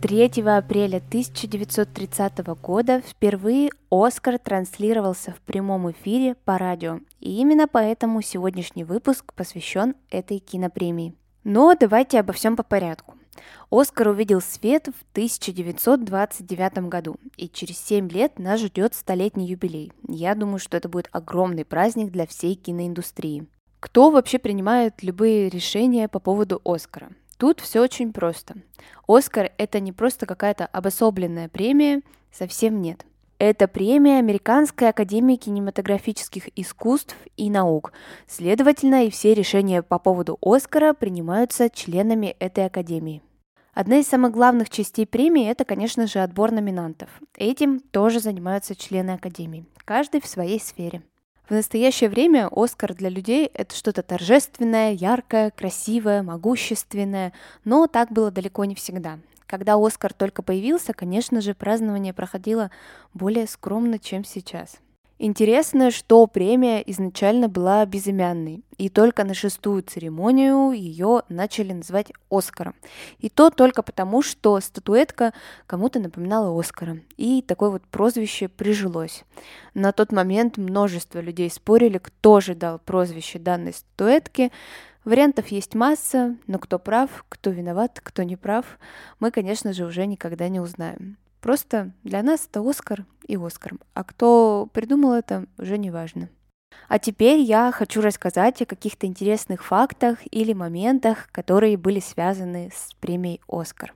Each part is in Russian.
3 апреля 1930 года впервые «Оскар» транслировался в прямом эфире по радио, и именно поэтому сегодняшний выпуск посвящен этой кинопремии. Но давайте обо всем по порядку. «Оскар» увидел свет в 1929 году, и через 7 лет нас ждет столетний юбилей. Я думаю, что это будет огромный праздник для всей киноиндустрии. Кто вообще принимает любые решения по поводу «Оскара»? Тут все очень просто. Оскар – это не просто какая-то обособленная премия, совсем нет. Это премия Американской академии кинематографических искусств и наук. Следовательно, и все решения по поводу Оскара принимаются членами этой академии. Одна из самых главных частей премии – это, конечно же, отбор номинантов. Этим тоже занимаются члены академии, каждый в своей сфере. В настоящее время Оскар для людей — это что-то торжественное, яркое, красивое, могущественное, но так было далеко не всегда. Когда Оскар только появился, конечно же, празднование проходило более скромно, чем сейчас — Интересно, что премия изначально была безымянной, и только на шестую церемонию ее начали называть Оскаром. И то только потому, что статуэтка кому-то напоминала Оскара, и такое вот прозвище прижилось. На тот момент множество людей спорили, кто же дал прозвище данной статуэтке, Вариантов есть масса, но кто прав, кто виноват, кто не прав, мы, конечно же, уже никогда не узнаем. Просто для нас это Оскар и Оскар. А кто придумал это, уже не важно. А теперь я хочу рассказать о каких-то интересных фактах или моментах, которые были связаны с премией «Оскар».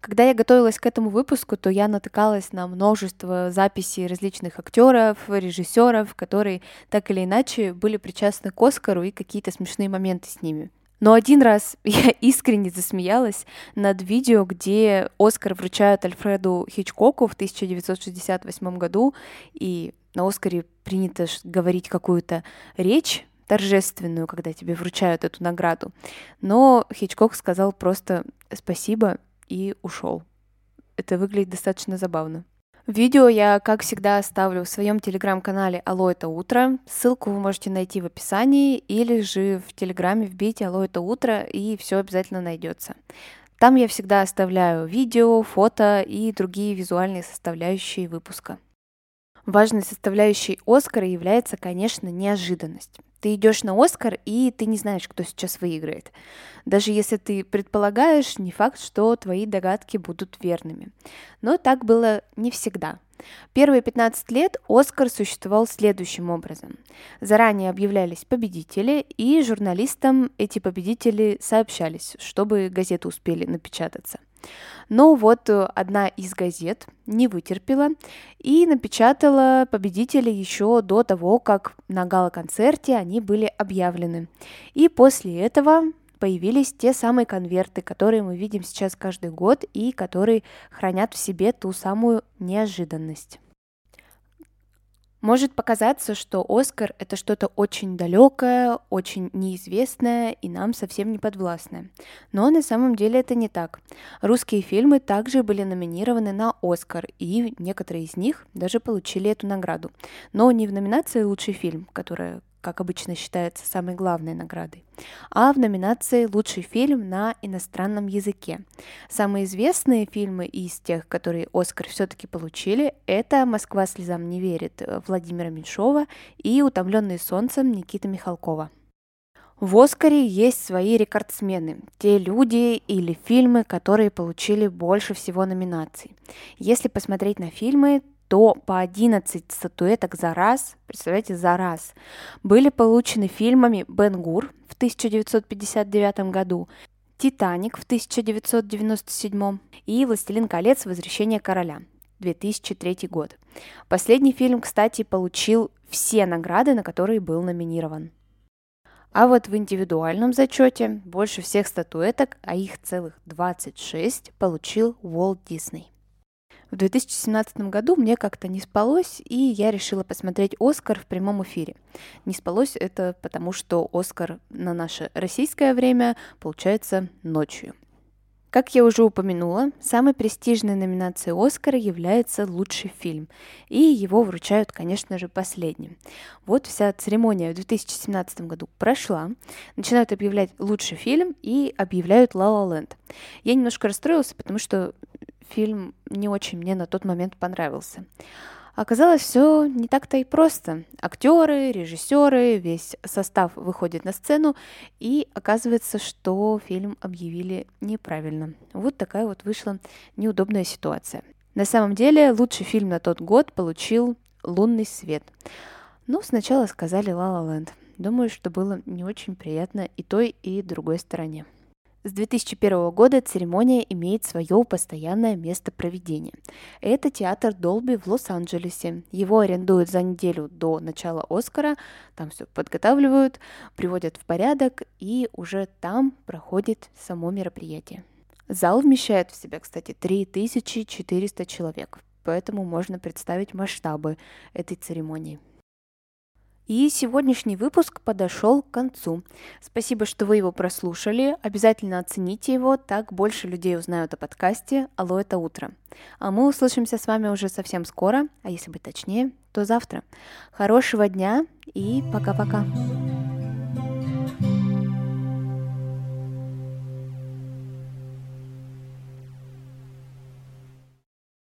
Когда я готовилась к этому выпуску, то я натыкалась на множество записей различных актеров, режиссеров, которые так или иначе были причастны к Оскару и какие-то смешные моменты с ними. Но один раз я искренне засмеялась над видео, где Оскар вручают Альфреду Хичкоку в 1968 году, и на Оскаре принято говорить какую-то речь торжественную, когда тебе вручают эту награду. Но Хичкок сказал просто спасибо и ушел. Это выглядит достаточно забавно. Видео я, как всегда, оставлю в своем телеграм-канале «Алло, это утро». Ссылку вы можете найти в описании или же в телеграме вбейте «Алло, это утро» и все обязательно найдется. Там я всегда оставляю видео, фото и другие визуальные составляющие выпуска. Важной составляющей Оскара является, конечно, неожиданность. Ты идешь на Оскар, и ты не знаешь, кто сейчас выиграет. Даже если ты предполагаешь, не факт, что твои догадки будут верными. Но так было не всегда. Первые 15 лет Оскар существовал следующим образом. Заранее объявлялись победители, и журналистам эти победители сообщались, чтобы газеты успели напечататься. Но вот э, одна из газет не вытерпела и напечатала победителей еще до того, как на гала-концерте они были объявлены. И после этого появились те самые конверты, которые мы видим сейчас каждый год и которые хранят в себе ту самую неожиданность. Может показаться, что Оскар — это что-то очень далекое, очень неизвестное и нам совсем не подвластное. Но на самом деле это не так. Русские фильмы также были номинированы на Оскар, и некоторые из них даже получили эту награду. Но не в номинации «Лучший фильм», которая как обычно считается самой главной наградой, а в номинации «Лучший фильм на иностранном языке». Самые известные фильмы из тех, которые Оскар все-таки получили, это «Москва слезам не верит» Владимира Меньшова и «Утомленные солнцем» Никиты Михалкова. В Оскаре есть свои рекордсмены, те люди или фильмы, которые получили больше всего номинаций. Если посмотреть на фильмы, то по 11 статуэток за раз, представляете, за раз, были получены фильмами «Бен Гур» в 1959 году, «Титаник» в 1997 и «Властелин колец. Возвращение короля» 2003 год. Последний фильм, кстати, получил все награды, на которые был номинирован. А вот в индивидуальном зачете больше всех статуэток, а их целых 26, получил Уолт Дисней. В 2017 году мне как-то не спалось, и я решила посмотреть «Оскар» в прямом эфире. Не спалось это потому, что «Оскар» на наше российское время получается ночью. Как я уже упомянула, самой престижной номинацией Оскара является лучший фильм, и его вручают, конечно же, последним. Вот вся церемония в 2017 году прошла, начинают объявлять лучший фильм и объявляют «Ла Ла Ленд». Я немножко расстроился, потому что фильм не очень мне на тот момент понравился. Оказалось, все не так-то и просто. Актеры, режиссеры, весь состав выходит на сцену, и оказывается, что фильм объявили неправильно. Вот такая вот вышла неудобная ситуация. На самом деле, лучший фильм на тот год получил «Лунный свет». Ну, сначала сказали «Ла Ла Ленд». Думаю, что было не очень приятно и той, и другой стороне. С 2001 года церемония имеет свое постоянное место проведения. Это театр Долби в Лос-Анджелесе. Его арендуют за неделю до начала Оскара, там все подготавливают, приводят в порядок, и уже там проходит само мероприятие. Зал вмещает в себя, кстати, 3400 человек, поэтому можно представить масштабы этой церемонии. И сегодняшний выпуск подошел к концу. Спасибо, что вы его прослушали. Обязательно оцените его, так больше людей узнают о подкасте «Алло, это утро». А мы услышимся с вами уже совсем скоро, а если быть точнее, то завтра. Хорошего дня и пока-пока.